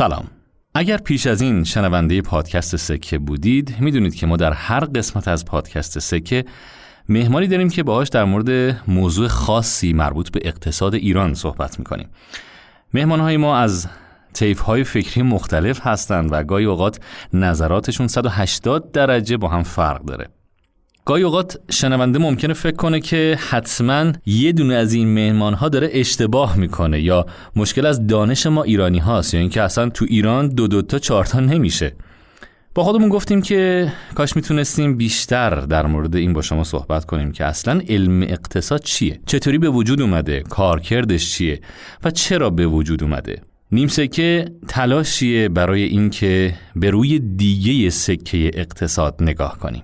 سلام. اگر پیش از این شنونده پادکست سکه بودید می‌دونید که ما در هر قسمت از پادکست سکه مهمانی داریم که باهاش در مورد موضوع خاصی مربوط به اقتصاد ایران صحبت می‌کنیم. مهمانهای ما از تیف های فکری مختلف هستند و گاهی اوقات نظراتشون 180 درجه با هم فرق داره. گاهی اوقات شنونده ممکنه فکر کنه که حتما یه دونه از این مهمان ها داره اشتباه می‌کنه یا مشکل از دانش ما ایرانی هاست یا اینکه اصلا تو ایران دو دو تا چهار تا نمیشه. با خودمون گفتیم که کاش می‌تونستیم بیشتر در مورد این با شما صحبت کنیم که اصلا علم اقتصاد چیه؟ چطوری به وجود اومده؟ کارکردش چیه؟ و چرا به وجود اومده؟ نیم سکه تلاشیه برای اینکه به روی دیگه سکه اقتصاد نگاه کنیم.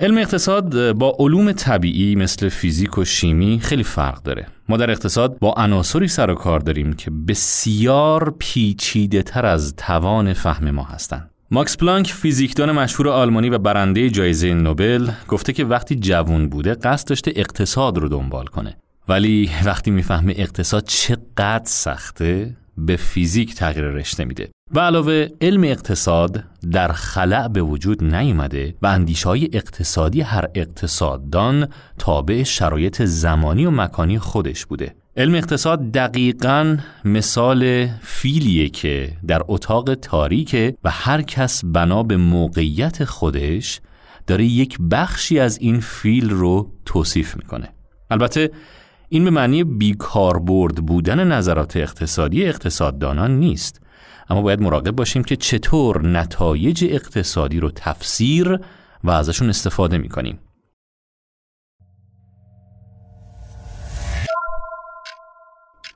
علم اقتصاد با علوم طبیعی مثل فیزیک و شیمی خیلی فرق داره. ما در اقتصاد با عناصری سر و کار داریم که بسیار پیچیده تر از توان فهم ما هستند. ماکس پلانک فیزیکدان مشهور آلمانی و برنده جایزه نوبل گفته که وقتی جوون بوده قصد داشته اقتصاد رو دنبال کنه. ولی وقتی می‌فهمه اقتصاد چقدر سخته به فیزیک تغییر رشته میده و علاوه علم اقتصاد در خلع به وجود نیومده و اندیشه های اقتصادی هر اقتصاددان تابع شرایط زمانی و مکانی خودش بوده. علم اقتصاد دقیقا مثال فیلیه که در اتاق تاریکه و هر کس بنا به موقعیت خودش داره یک بخشی از این فیل رو توصیف می‌کنه. البته این به معنی بیکاربرد بودن نظرات اقتصادی اقتصاددانان نیست. اما باید مراقب باشیم که چطور نتایج اقتصادی رو تفسیر و ازشون استفاده می کنیم.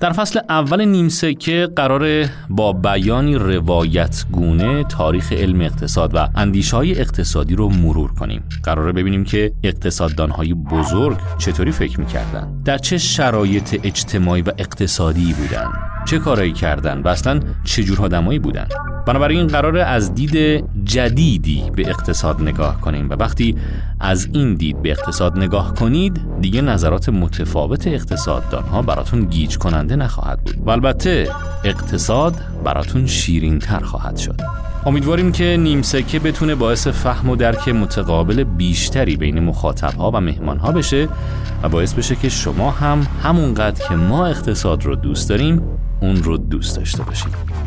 در فصل اول نیمسه که قرار با بیانی روایت گونه تاریخ علم اقتصاد و اندیش های اقتصادی رو مرور کنیم. قراره ببینیم که اقتصاددان های بزرگ چطوری فکر می‌کردن. در چه شرایط اجتماعی و اقتصادی بودن؟ چه کارایی کردن؟ و اصلا چه جور آدمایی بودن؟ بنابراین قرار از دید جدیدی به اقتصاد نگاه کنیم و وقتی از این دید به اقتصاد نگاه کنید دیگه نظرات متفاوت اقتصاددان ها براتون گیج کننده نخواهد بود. و البته اقتصاد براتون شیرین تر خواهد شد. امیدواریم که نیم سکه بتونه باعث فهم و درک متقابل بیشتری بین مخاطب ها و مهمان ها بشه و باعث بشه که شما هم همونقدر که ما اقتصاد رو دوست داریم اون رو دوست داشته باشید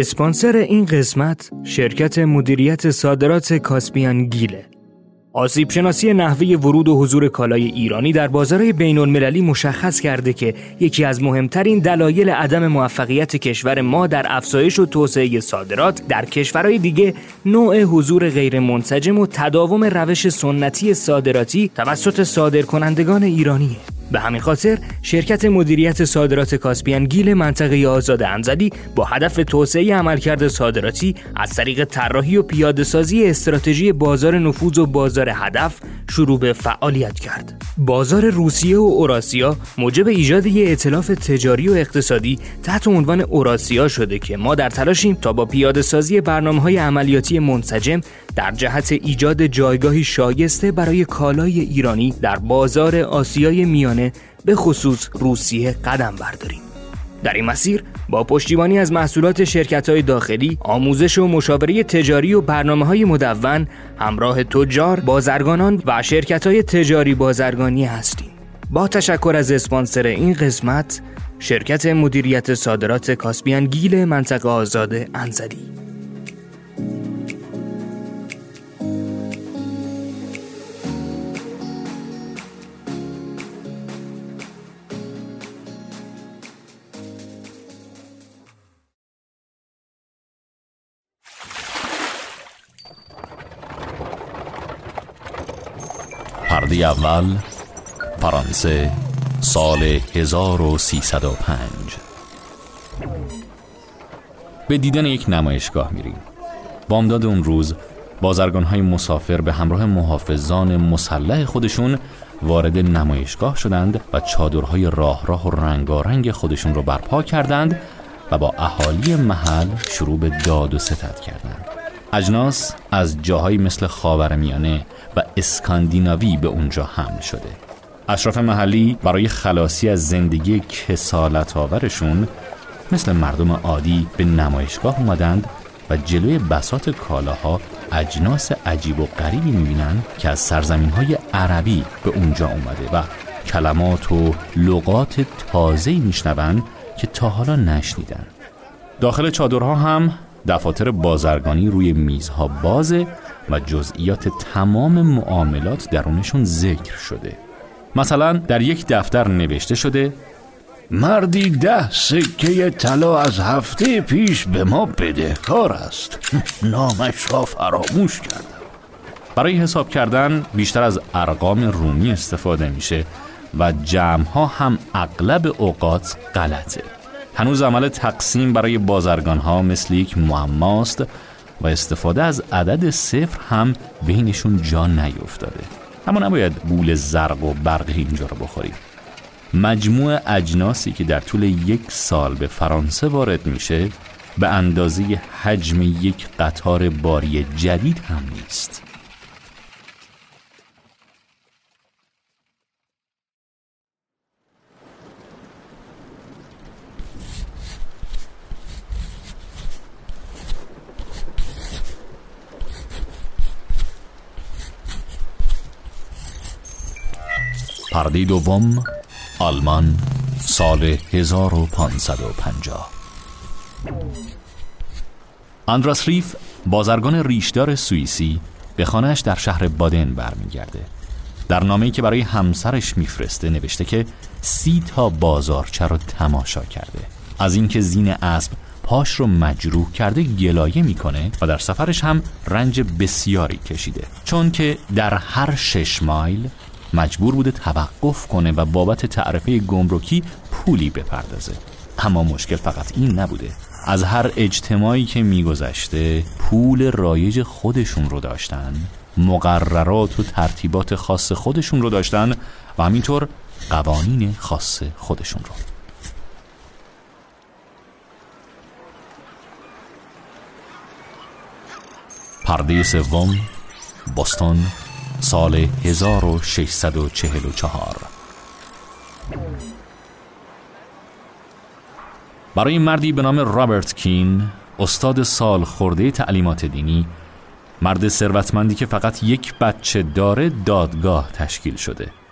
اسپانسر این قسمت شرکت مدیریت صادرات کاسپیان گیله آسیب شناسی نحوه ورود و حضور کالای ایرانی در بازارهای بین المللی مشخص کرده که یکی از مهمترین دلایل عدم موفقیت کشور ما در افزایش و توسعه صادرات در کشورهای دیگه نوع حضور غیر منسجم و تداوم روش سنتی صادراتی توسط صادرکنندگان ایرانیه. به همین خاطر شرکت مدیریت صادرات کاسپیان گیل منطقه آزاد انزلی با هدف توسعه عملکرد صادراتی از طریق طراحی و پیاده سازی استراتژی بازار نفوذ و بازار هدف شروع به فعالیت کرد. بازار روسیه و اوراسیا موجب ایجاد یک ائتلاف تجاری و اقتصادی تحت عنوان اوراسیا شده که ما در تلاشیم تا با پیاده سازی برنامه های عملیاتی منسجم در جهت ایجاد جایگاهی شایسته برای کالای ایرانی در بازار آسیای میانه به خصوص روسیه قدم برداریم. در این مسیر با پشتیبانی از محصولات شرکت های داخلی، آموزش و مشاوره تجاری و برنامه های مدون، همراه تجار، بازرگانان و شرکت های تجاری بازرگانی هستیم. با تشکر از اسپانسر این قسمت، شرکت مدیریت صادرات کاسپیان گیل منطقه آزاد انزلی اول فرانسه سال 1305 به دیدن یک نمایشگاه میریم. بامداد اون روز بازرگان های مسافر به همراه محافظان مسلح خودشون وارد نمایشگاه شدند و چادرهای راه راه و رنگارنگ خودشون رو برپا کردند و با اهالی محل شروع به داد و ستد کردند. اجناس از جاهایی مثل خاورمیانه و اسکاندیناوی به اونجا حمل شده. اشراف محلی برای خلاصی از زندگی کسالت آورشون مثل مردم عادی به نمایشگاه اومدند و جلوی بسات کالاها اجناس عجیب و غریبی می‌بینن که از سرزمین های عربی به اونجا اومده و کلمات و لغات تازه میشنون که تا حالا نشنیدن. داخل چادرها هم دفاتر بازرگانی روی میزها بازه و جزئیات تمام معاملات درونشون ذکر شده. مثلا در یک دفتر نوشته شده مردی ده سکه طلا از هفته پیش به ما بدهکار است. نامش را فراموش کردم. برای حساب کردن بیشتر از ارقام رومی استفاده میشه و جمع ها هم اغلب اوقات غلطه. هنوز عمل تقسیم برای بازرگان ها مثل یک معماست و استفاده از عدد صفر هم بینشون جا نیفتاده. اما نباید بول زرق و برق اینجا رو بخوریم. مجموع اجناسی که در طول یک سال به فرانسه وارد میشه به اندازه حجم یک قطار باری جدید هم نیست. پرده دوم آلمان سال 1550 اندراس ریف بازرگان ریشدار سوئیسی به خانهش در شهر بادن برمیگرده. در نامه‌ای که برای همسرش میفرسته نوشته که سی تا بازارچه رو تماشا کرده. از اینکه زین اسب پاش رو مجروح کرده گلایه می‌کنه و در سفرش هم رنج بسیاری کشیده. چون که در هر شش مایل مجبور بوده توقف کنه و بابت تعرفه گمرکی پولی بپردازه. اما مشکل فقط این نبوده. از هر اجتماعی که میگذشته پول رایج خودشون رو داشتن مقررات و ترتیبات خاص خودشون رو داشتن و همینطور قوانین خاص خودشون رو. پرده سوم بوستون سال 1644 برای مردی به نام رابرت کین استاد سال خورده تعلیمات دینی مرد ثروتمندی که فقط یک بچه داره دادگاه تشکیل شده.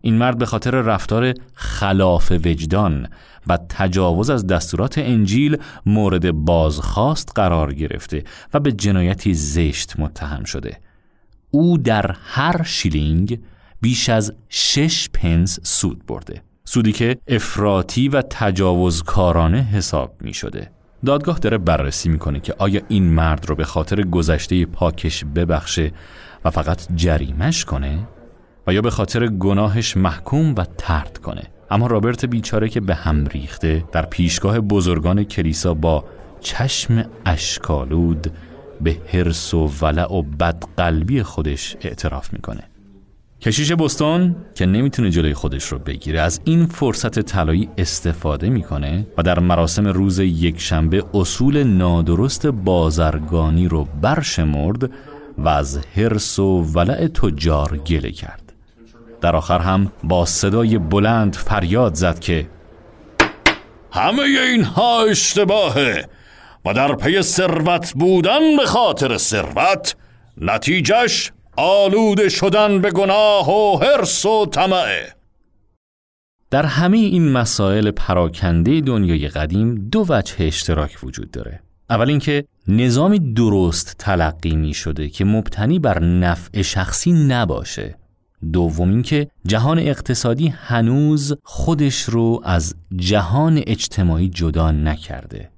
این مرد به خاطر رفتار خلاف وجدان و تجاوز از دستورات انجیل مورد بازخواست قرار گرفته و به جنایتی زشت متهم شده. او در هر شیلینگ بیش از شش پنس سود برده سودی که افراطی و تجاوزکارانه حساب می شده دادگاه داره بررسی می‌کنه که آیا این مرد رو به خاطر گذشته پاکش ببخشه و فقط جریمش کنه؟ و یا به خاطر گناهش محکوم و ترد کنه. اما رابرت بیچاره که به هم ریخته در پیشگاه بزرگان کلیسا با چشم اشکالود به حرس و ولع و بدقلبی خودش اعتراف می‌کنه. کشیش بستون که نمی‌تونه جلوی خودش رو بگیره از این فرصت طلایی استفاده می‌کنه و در مراسم روز یکشنبه اصول نادرست بازرگانی رو برشمرد و از حرس و ولع تجار گله کرد. در آخر هم با صدای بلند فریاد زد که همه اینها اشتباهه و در پی ثروت بودن به خاطر ثروت نتیجهش آلوده شدن به گناه و حرس و طمعه. در همه این مسائل پراکنده دنیای قدیم دو وجه اشتراک وجود داره. اول اینکه نظامی درست تلقی می شده که مبتنی بر نفع شخصی نباشه. دوم اینکه جهان اقتصادی هنوز خودش رو از جهان اجتماعی جدا نکرده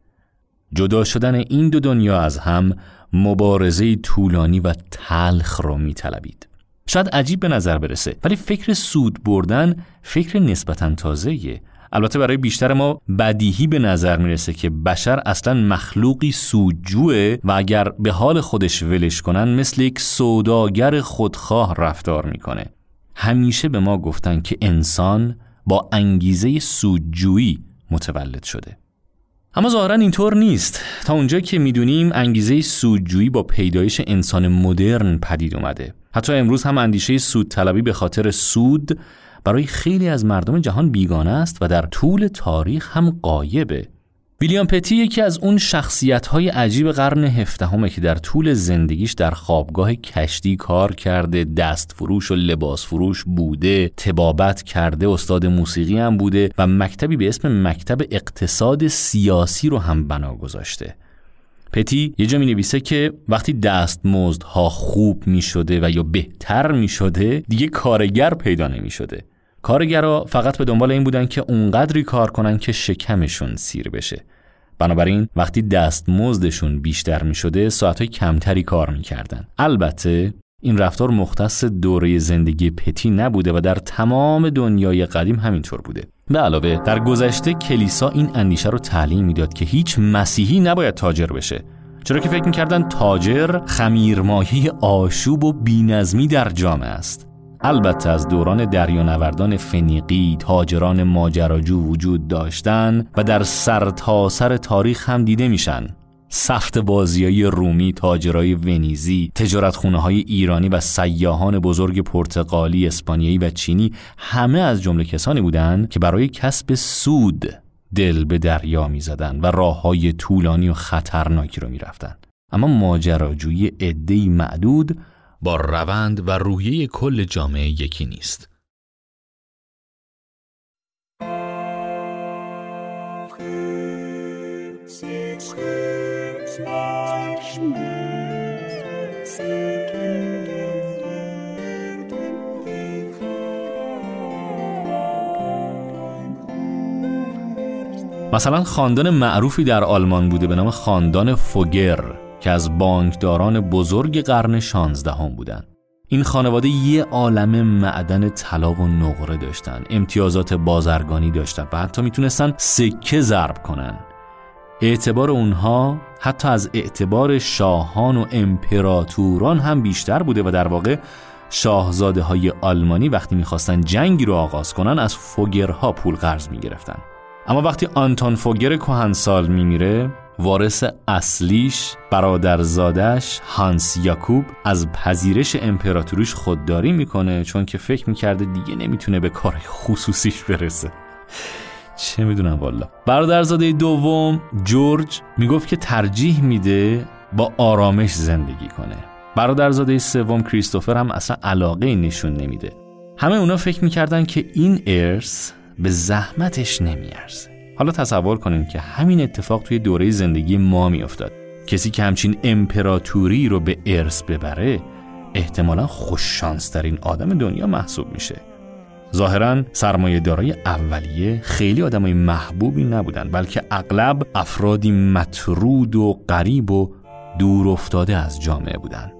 جدا شدن این دو دنیا از هم مبارزه طولانی و تلخ رو میطلبید. شاید عجیب به نظر برسه ولی فکر سود بردن فکر نسبتا تازهیه البته برای بیشتر ما بدیهی به نظر می‌رسه که بشر اصلا مخلوقی سودجوه و اگر به حال خودش ولش کنن مثل یک سوداگر خودخواه رفتار می‌کنه. همیشه به ما گفتن که انسان با انگیزه سودجویی متولد شده. اما ظاهرا اینطور نیست. تا اونجا که می‌دونیم انگیزه سودجویی با پیدایش انسان مدرن پدید اومده. حتی امروز هم اندیشه سود طلبی به خاطر سود برای خیلی از مردم جهان بیگانه است و در طول تاریخ هم قایبه. ویلیام پتی یکی از اون شخصیت های عجیب قرن هفدهمه که در طول زندگیش در خوابگاه کشتی کار کرده دست فروش و لباس فروش بوده تبابت کرده استاد موسیقی هم بوده و مکتبی به اسم مکتب اقتصاد سیاسی رو هم بنا گذاشته. پتی یه جا می نویسه که وقتی ها خوب می شده و یا بهتر می شده دیگه کارگر پیدا نمی شده کارگرا فقط به دنبال این بودن که اونقدری کار کنن که شکمشون سیر بشه. بنابراین وقتی دستمزدشون بیشتر می شده ساعتهای کمتری کار می‌کردن. البته این رفتار مختص دوره زندگی پتی نبوده و در تمام دنیای قدیم همینطور بوده. به علاوه در گذشته کلیسا این اندیشه رو تعلیم می‌داد که هیچ مسیحی نباید تاجر بشه. چرا که فکر می‌کردن تاجر خمیرمایه آشوب و بینظمی در جامعه است. البته از دوران دریانوردان فنیقی تاجران ماجراجو وجود داشتن و در سرتاسر سر تاریخ هم دیده میشن سفت بازیای رومی، تاجرای ونیزی، تجارت خونه های ایرانی و سیاهان بزرگ پرتغالی، اسپانیایی و چینی همه از جمله کسانی بودند که برای کسب سود دل به دریا می زدن و راه های طولانی و خطرناکی رو می رفتن. اما ماجراجویی عدهای معدود با روند و روحیه کل جامعه یکی نیست. مثلا خاندان معروفی در آلمان بوده به نام خاندان فوگر که از بانکداران بزرگ قرن شانزدهم بودند. این خانواده یه عالم معدن طلا و نقره داشتن امتیازات بازرگانی داشتن و حتی می‌تونستن سکه ضرب کنن اعتبار اونها حتی از اعتبار شاهان و امپراتوران هم بیشتر بوده و در واقع شاهزاده های آلمانی وقتی می‌خواستن جنگی رو آغاز کنن از فوگرها پول قرض می‌گرفتن اما وقتی آنتون فوگر کهنسال میمیره وارث اصلیش برادرزادش هانس یاکوب از پذیرش امپراتوریش خودداری می‌کنه چون که فکر می‌کرده دیگه نمی‌تونه به کار خصوصیش برسه. چه می‌دونم والا. برادرزاده دوم جورج می‌گفت که ترجیح میده با آرامش زندگی کنه. برادرزاده سوم کریستوفر هم اصلا علاقه نشون نمیده. همه اونا فکر می‌کردن که این ارث به زحمتش نمیارزه. حالا تصور کنیم که همین اتفاق توی دوره زندگی ما میافتاد کسی که همچین امپراتوری رو به ارث ببره احتمالا خوششانسترین آدم دنیا محسوب میشه ظاهرا سرمایه دارای اولیه خیلی آدمای محبوبی نبودن بلکه اغلب افرادی مطرود و غریب و دور افتاده از جامعه بودند.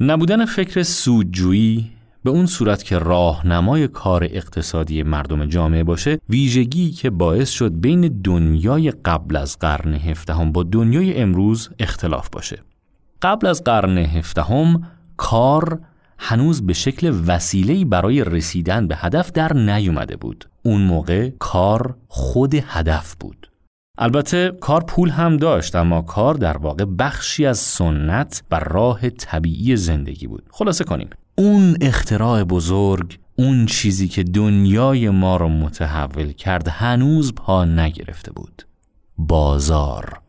نبودن فکر سودجویی به اون صورت که راهنمای کار اقتصادی مردم جامعه باشه ویژگی که باعث شد بین دنیای قبل از قرن هفدهم با دنیای امروز اختلاف باشه. قبل از قرن هفدهم کار هنوز به شکل وسیله‌ای برای رسیدن به هدف در نیومده بود. اون موقع کار خود هدف بود. البته کار پول هم داشت اما کار در واقع بخشی از سنت و راه طبیعی زندگی بود. خلاصه کنیم. اون اختراع بزرگ اون چیزی که دنیای ما رو متحول کرد هنوز پا نگرفته بود. بازار.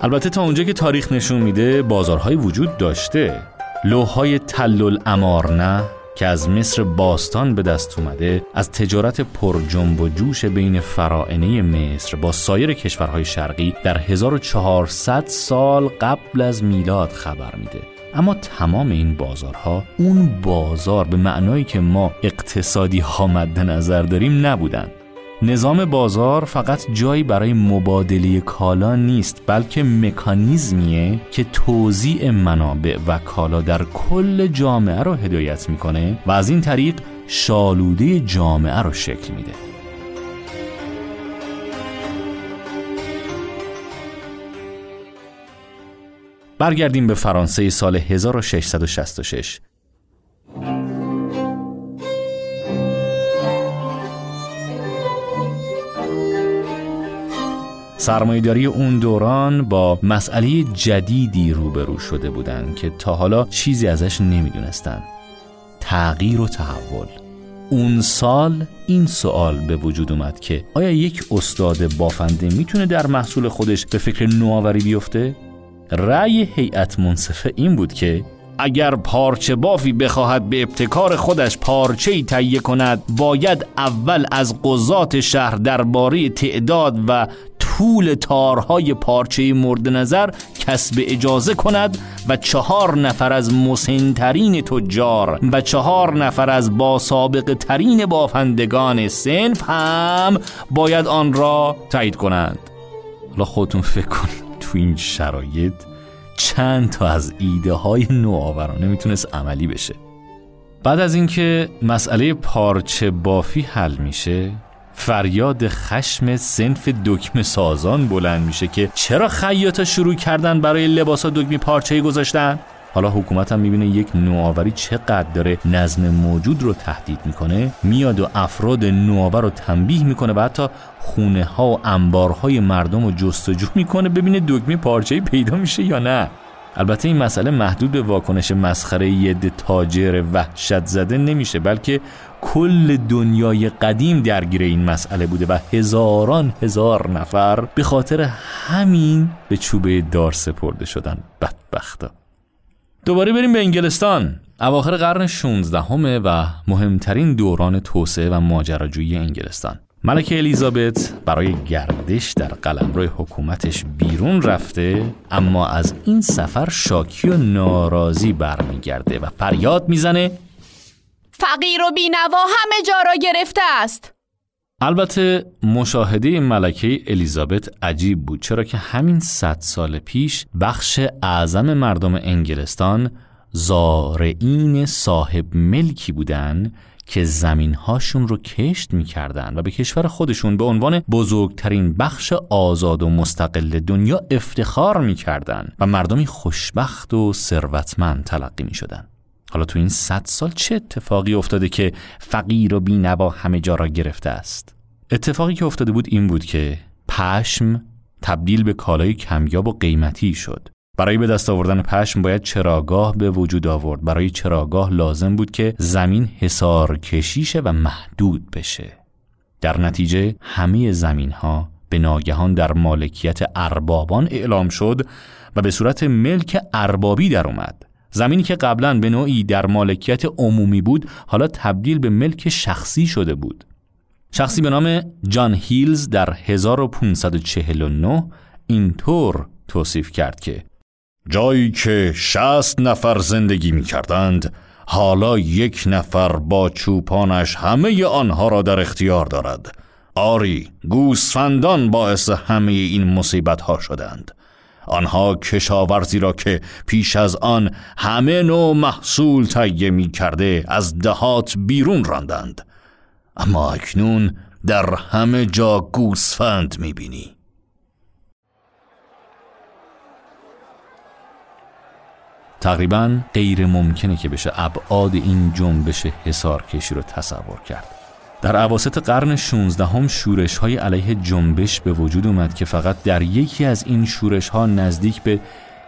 البته تا اونجا که تاریخ نشون میده بازارهای وجود داشته. لوهای تلل امار نه که از مصر باستان به دست اومده از تجارت پر جنب و جوش بین فرائنه مصر با سایر کشورهای شرقی در 1400 سال قبل از میلاد خبر میده. اما تمام این بازارها اون بازار به معنایی که ما اقتصادی ها مد نظر داریم نبودند نظام بازار فقط جایی برای مبادله کالا نیست بلکه مکانیزمیه که توزیع منابع و کالا در کل جامعه رو هدایت می‌کنه و از این طریق شالوده جامعه رو شکل میده. برگردیم به فرانسه سال 1666 سرمایهداری اون دوران با مسئله جدیدی روبرو شده بودند که تا حالا چیزی ازش نمی‌دونستن تغییر و تحول اون سال این سوال به وجود اومد که آیا یک استاد بافنده می‌تونه در محصول خودش به فکر نوآوری بیفته؟ رأی هیئت منصفه این بود که اگر پارچه بافی بخواهد به ابتکار خودش پارچه ای تهیه کند باید اول از قضات شهر درباره تعداد و طول تارهای پارچه مورد نظر کسب اجازه کند و چهار نفر از مسنترین تجار و چهار نفر از با سابق ترین بافندگان سنف هم باید آن را تایید کنند. حالا خودتون فکر کنید تو این شرایط چند تا از ایده های نوآورانه می‌تونست عملی بشه. بعد از اینکه مسئله پارچه بافی حل میشه فریاد خشم سنف دکمه سازان بلند میشه که چرا خیاطا شروع کردن برای لباسا دکمه پارچه گذاشتن؟ حالا حکومت هم می‌بینه یک نوآوری چقدر داره نظم موجود رو تهدید می‌کنه میاد و افراد نوآور رو تنبیه می‌کنه و حتی خونه ها و انبارهای مردم رو جستجو می‌کنه ببینه دکمه پارچه پیدا میشه یا نه. البته این مسئله محدود به واکنش مسخره ید تاجر وحشت زده نمیشه بلکه کل دنیای قدیم درگیر این مسئله بوده و هزاران هزار نفر به خاطر همین به چوبه دار سپرده شدن. بدبختا. دوباره بریم به انگلستان. اواخر قرن 16 همه و مهمترین دوران توسعه و ماجراجویی انگلستان. ملکه الیزابت برای گردش در قلمرو حکومتش بیرون رفته اما از این سفر شاکی و ناراضی برمیگرده و فریاد می‌زنه فقیر و بینوا همه جا را گرفته است. البته مشاهده ملکه الیزابت عجیب بود چرا که همین صد سال پیش بخش اعظم مردم انگلستان زارعین صاحب ملکی بودن که زمینهاشون رو کشت می‌کردن و به کشور خودشون به عنوان بزرگترین بخش آزاد و مستقل دنیا افتخار می‌کردن و مردمی خوشبخت و ثروتمند تلقی می‌شدن حالا تو این صد سال چه اتفاقی افتاده که فقیر و بینوا همه جا را گرفته است؟ اتفاقی که افتاده بود این بود که پشم تبدیل به کالای کمیاب و قیمتی شد. برای به دست آوردن پشم باید چراگاه به وجود آورد. برای چراگاه لازم بود که زمین حسار کشیشه و محدود بشه. در نتیجه همه زمین ها به ناگهان در مالکیت اربابان اعلام شد و به صورت ملک اربابی در اومد. زمینی که قبلا به نوعی در مالکیت عمومی بود حالا تبدیل به ملک شخصی شده بود. شخصی به نام جان هیلز در 1549 اینطور توصیف کرد که جایی که شست نفر زندگی می کردند حالا یک نفر با چوپانش همه آنها را در اختیار دارد. آری گوسفندان باعث همه این مصیبت ها شدند. آنها کشاورزی را که پیش از آن همه نوع محصول تهیه می کرده از دهات بیرون راندند. اما اکنون در همه جا گوسفند می بینی تقریبا غیر ممکنه که بشه ابعاد این جنبش حسار کشی رو تصور کرد. در عواست قرن 16 هم شورش های علیه جنبش به وجود اومد که فقط در یکی از این شورش ها نزدیک به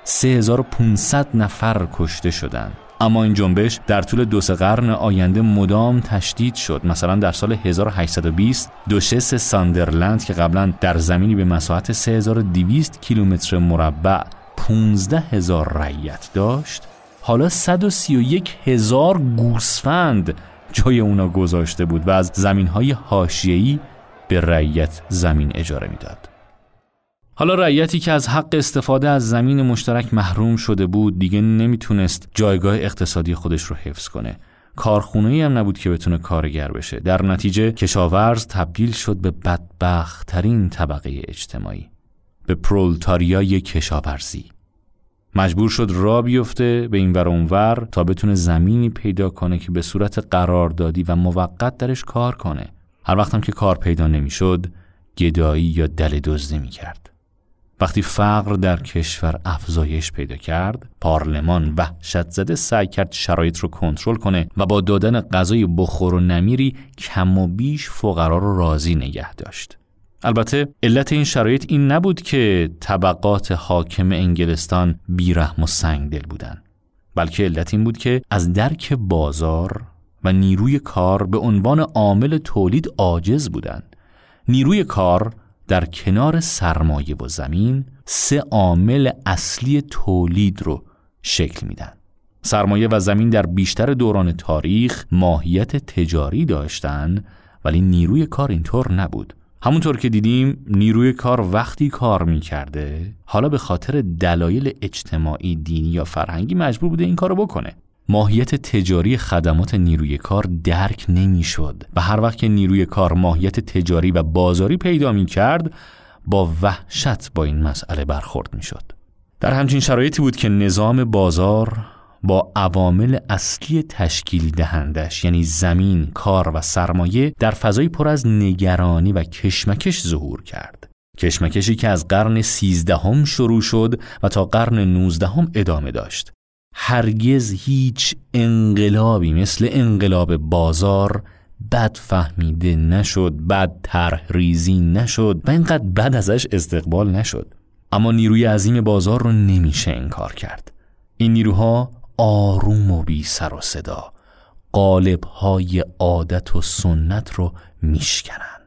3500 نفر کشته شدند. اما این جنبش در طول دو سه قرن آینده مدام تشدید شد مثلا در سال 1820 دوشس ساندرلند که قبلا در زمینی به مساحت 3200 کیلومتر مربع 15 هزار رعیت داشت حالا 131 هزار گوسفند جای اونا گذاشته بود و از زمین های حاشیه‌ای به رعیت زمین اجاره می‌داد. حالا رعیتی که از حق استفاده از زمین مشترک محروم شده بود دیگه نمی‌تونست جایگاه اقتصادی خودش رو حفظ کنه. کارخونه هم نبود که بتونه کارگر بشه. در نتیجه کشاورز تبدیل شد به بدبختترین طبقه اجتماعی به پرولتاریای کشاورزی. مجبور شد را بیفته به این ور اونور تا بتونه زمینی پیدا کنه که به صورت قراردادی و موقت درش کار کنه. هر وقتم که کار پیدا نمی‌شد گدایی یا دل دزدی می‌کرد. وقتی فقر در کشور افزایش پیدا کرد پارلمان وحشت زده سعی کرد شرایط رو کنترل کنه و با دادن غذای بخور و نمیری کم و بیش فقرا رو راضی نگه داشت. البته علت این شرایط این نبود که طبقات حاکم انگلستان بیرحم و سنگدل بودند بلکه علت این بود که از درک بازار و نیروی کار به عنوان عامل تولید عاجز بودند. نیروی کار در کنار سرمایه و زمین سه عامل اصلی تولید رو شکل میدن سرمایه و زمین در بیشتر دوران تاریخ ماهیت تجاری داشتن ولی نیروی کار اینطور نبود. همونطور که دیدیم نیروی کار وقتی کار می‌کرده حالا به خاطر دلایل اجتماعی دینی یا فرهنگی مجبور بوده این کارو بکنه ماهیت تجاری خدمات نیروی کار درک نمی‌شد و هر وقت که نیروی کار ماهیت تجاری و بازاری پیدا می کرد با وحشت با این مسئله برخورد می شد. در همچین شرایطی بود که نظام بازار با عوامل اصلی تشکیل دهندش یعنی زمین، کار و سرمایه در فضای پر از نگرانی و کشمکش ظهور کرد. کشمکشی که از قرن سیزدهم شروع شد و تا قرن نوزدهم ادامه داشت. هرگز هیچ انقلابی مثل انقلاب بازار بد فهمیده نشد بد طرح نشد و اینقدر بد ازش استقبال نشد اما نیروی عظیم بازار رو نمیشه انکار کرد این نیروها آروم و بی سر و صدا. قالب های عادت و سنت رو میشکنن.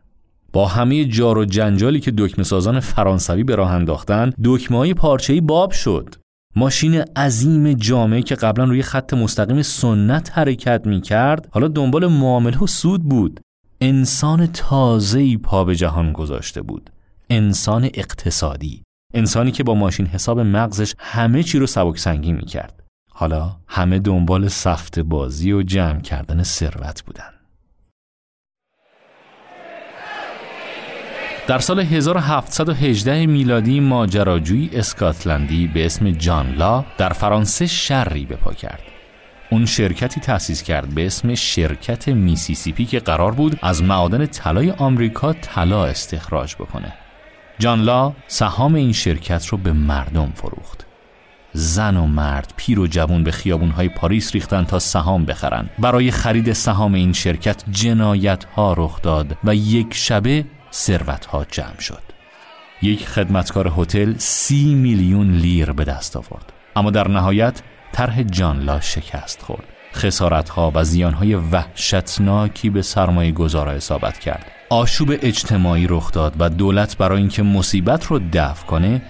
با همه جار و جنجالی که دکمه سازان فرانسوی به راه انداختن دکمه های پارچه‌ای باب شد. ماشین عظیم جامعه که قبلا روی خط مستقیم سنت حرکت می کرد حالا دنبال معامله و سود بود. انسان تازه‌ای پا به جهان گذاشته بود. انسان اقتصادی. انسانی که با ماشین حساب مغزش همه چی رو سبک سنگی می کرد حالا همه دنبال سفت بازی و جمع کردن ثروت بودن در سال 1718 میلادی ماجراجوی اسکاتلندی به اسم جان لا در فرانسه شری به پا کرد. اون شرکتی تأسیس کرد به اسم شرکت میسیسیپی که قرار بود از معادن طلای آمریکا طلا استخراج بکنه. جان لا سهام این شرکت رو به مردم فروخت. زن و مرد پیر و جوون به خیابونهای پاریس ریختن تا سهام بخرن. برای خرید سهام این شرکت جنایت ها رخ داد و یک شبه ثروت ها جمع شد. یک خدمتکار هتل سی میلیون لیر به دست آورد. اما در نهایت طرح جانلا شکست خورد. خسارت و زیان وحشتناکی به سرمایه گذارا اصابت کرد. آشوب اجتماعی رخ داد و دولت برای اینکه مصیبت رو دفع کنه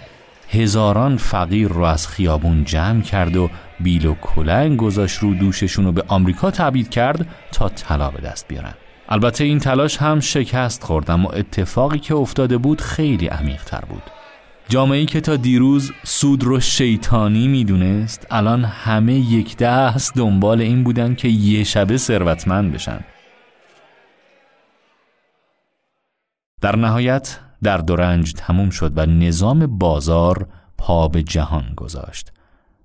هزاران فقیر رو از خیابون جمع کرد و بیل و کلنگ گذاشت رو دوششون رو به آمریکا تبعید کرد تا طلا به دست بیارن. البته این تلاش هم شکست خورد اما اتفاقی که افتاده بود خیلی تر بود. جامعه که تا دیروز سود رو شیطانی می‌دونست الان همه یک دست دنبال این بودن که یه شبه ثروتمند بشن. در نهایت در دورنج تموم شد و نظام بازار پا به جهان گذاشت.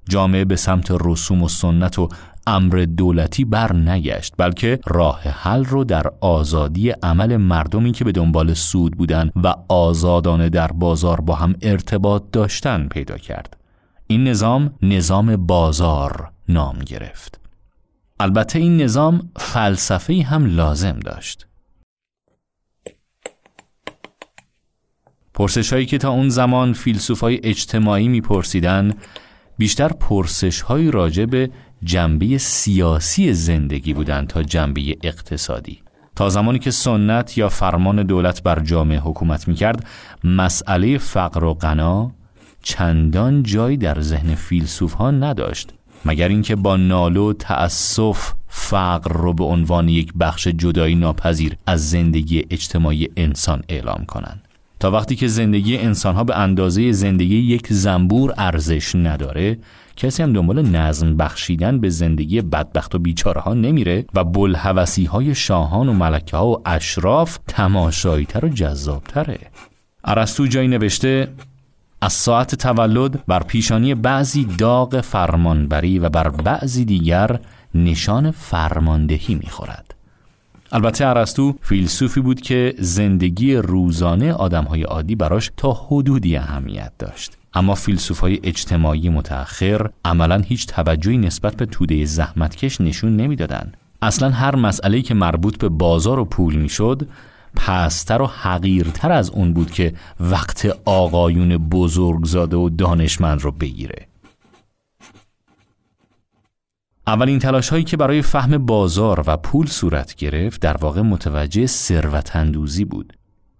جامعه به سمت رسوم و سنت و امر دولتی بر نگشت بلکه راه حل رو در آزادی عمل مردمی که به دنبال سود بودن و آزادانه در بازار با هم ارتباط داشتن پیدا کرد. این نظام نظام بازار نام گرفت. البته این نظام فلسفه هم لازم داشت. پرسش هایی که تا اون زمان فیلسوف های اجتماعی میپرسیدن بیشتر پرسش های راجع به جنبه سیاسی زندگی بودند تا جنبه اقتصادی. تا زمانی که سنت یا فرمان دولت بر جامعه حکومت می کرد مسئله فقر و غنا چندان جایی در ذهن فیلسوف ها نداشت. مگر اینکه با نالو تأسف فقر رو به عنوان یک بخش جدایی ناپذیر از زندگی اجتماعی انسان اعلام کنند. تا وقتی که زندگی انسانها به اندازه زندگی یک زنبور ارزش نداره کسی هم دنبال نظم بخشیدن به زندگی بدبخت و بیچاره ها نمیره و بلحوثی های شاهان و ملکه ها و اشراف تماشاییتر و جذابتره. عرستو جایی نوشته از ساعت تولد بر پیشانی بعضی داغ فرمانبری و بر بعضی دیگر نشان فرماندهی می‌خورد. البته ارسطو فیلسوفی بود که زندگی روزانه آدمهای عادی براش تا حدودی اهمیت داشت اما فیلسوفای اجتماعی متأخر عملا هیچ توجهی نسبت به توده زحمتکش نشون نمی‌دادند. اصلا هر مسئله‌ای که مربوط به بازار و پول می‌شد پستر و حقیرتر از اون بود که وقت آقایون بزرگزاده و دانشمند رو بگیره اولین تلاش هایی که برای فهم بازار و پول صورت گرفت در واقع متوجه ثروت بود.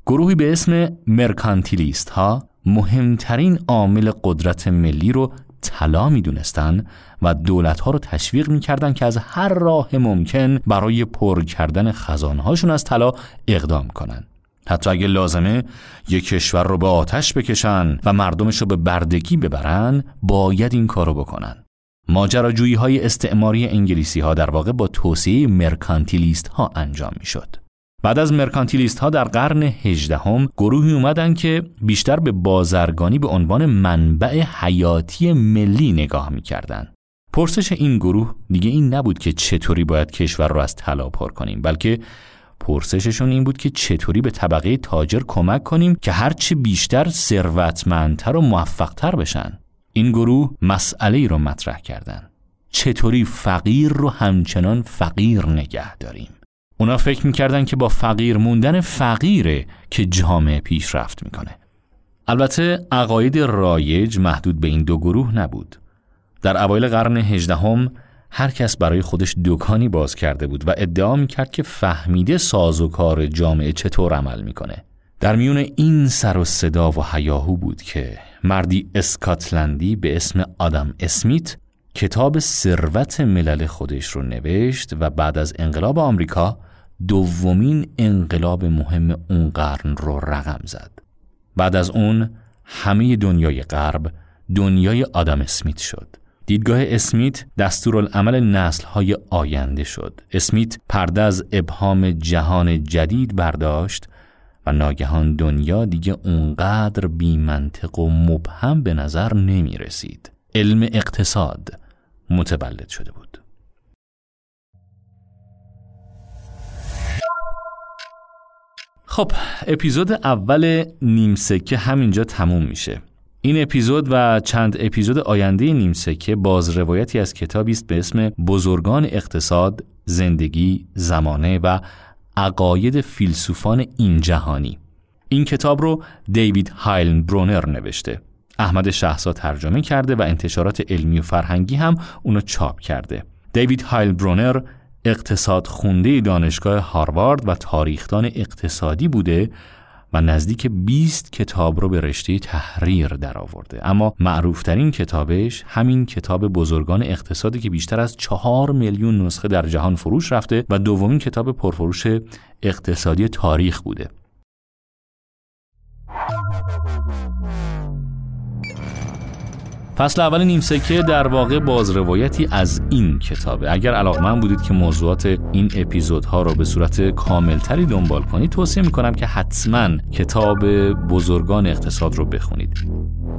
گروهی به اسم مرکانتیلیست ها مهمترین عامل قدرت ملی رو طلا می‌دونستن و دولت ها رو تشویق می‌کردن که از هر راه ممکن برای پر کردن خزانهاشون از طلا اقدام کنن. حتی اگه لازمه یک کشور رو به آتش بکشن و مردمش رو به بردگی ببرن باید این کارو بکنن. ماجراجویی های استعماری انگلیسی ها در واقع با توسعه مرکانتیلیست ها انجام می شد. بعد از مرکانتیلیست ها در قرن هجدهم گروهی اومدن که بیشتر به بازرگانی به عنوان منبع حیاتی ملی نگاه می‌کردن. پرسش این گروه دیگه این نبود که چطوری باید کشور رو از طلا پر کنیم بلکه پرسششون این بود که چطوری به طبقه تاجر کمک کنیم که هرچه بیشتر ثروتمندتر و موفقتر بشن. این گروه مسئله رو مطرح کردن. چطوری فقیر رو همچنان فقیر نگه داریم؟ اونا فکر می‌کردن که با فقیر موندن فقیره که جامعه پیشرفت می‌کنه. البته عقاید رایج محدود به این دو گروه نبود. در اوایل قرن هجدهم هر کس برای خودش دکانی باز کرده بود و ادعا می‌کرد که فهمیده ساز و کار جامعه چطور عمل می‌کنه. در میون این سر و صدا و حیاهو بود که مردی اسکاتلندی به اسم آدم اسمیت کتاب ثروت ملل خودش رو نوشت و بعد از انقلاب آمریکا دومین انقلاب مهم اون قرن رو رقم زد. بعد از اون همه دنیای غرب دنیای آدم اسمیت شد. دیدگاه اسمیت دستورالعمل نسلهای آینده شد. اسمیت پرده از ابهام جهان جدید برداشت و ناگهان دنیا دیگه اونقدر بیمنطق و مبهم به نظر نمی رسید. علم اقتصاد متولد شده بود. خب اپیزود اول نیم سکه همینجا تموم میشه این اپیزود و چند اپیزود آینده نیم سکه باز روایتی از کتابی است به اسم بزرگان اقتصاد، زندگی، زمانه و عقاید فیلسوفان این جهانی. این کتاب رو دیوید هایلن برونر نوشته. احمد شهسا ترجمه کرده و انتشارات علمی و فرهنگی هم اونو چاپ کرده. دیوید هایل برونر اقتصاد خونده دانشگاه هاروارد و تاریخدان اقتصادی بوده و نزدیک 20 کتاب رو به رشته تحریر درآورده. اما معروفترین کتابش همین کتاب بزرگان اقتصادی که بیشتر از چهار میلیون نسخه در جهان فروش رفته و دومین کتاب پرفروش اقتصادی تاریخ بوده. فصل اول نیم سکه در واقع بازروایتی از این کتابه. اگر علاقمند بودید که موضوعات این اپیزودها رو به صورت کاملتری دنبال کنید توصیه می‌کنم که حتما کتاب بزرگان اقتصاد رو بخونید.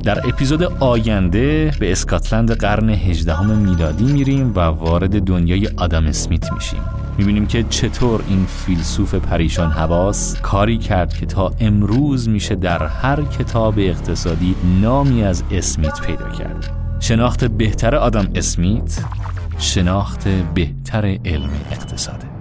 در اپیزود آینده به اسکاتلند قرن 18 میلادی میریم و وارد دنیای آدم اسمیت میشیم. می‌بینیم که چطور این فیلسوف پریشان حواس کاری کرد که تا امروز میشه در هر کتاب اقتصادی نامی از اسمیت پیدا کرد شناخت بهتر آدم اسمیت شناخت بهتر علم اقتصاده.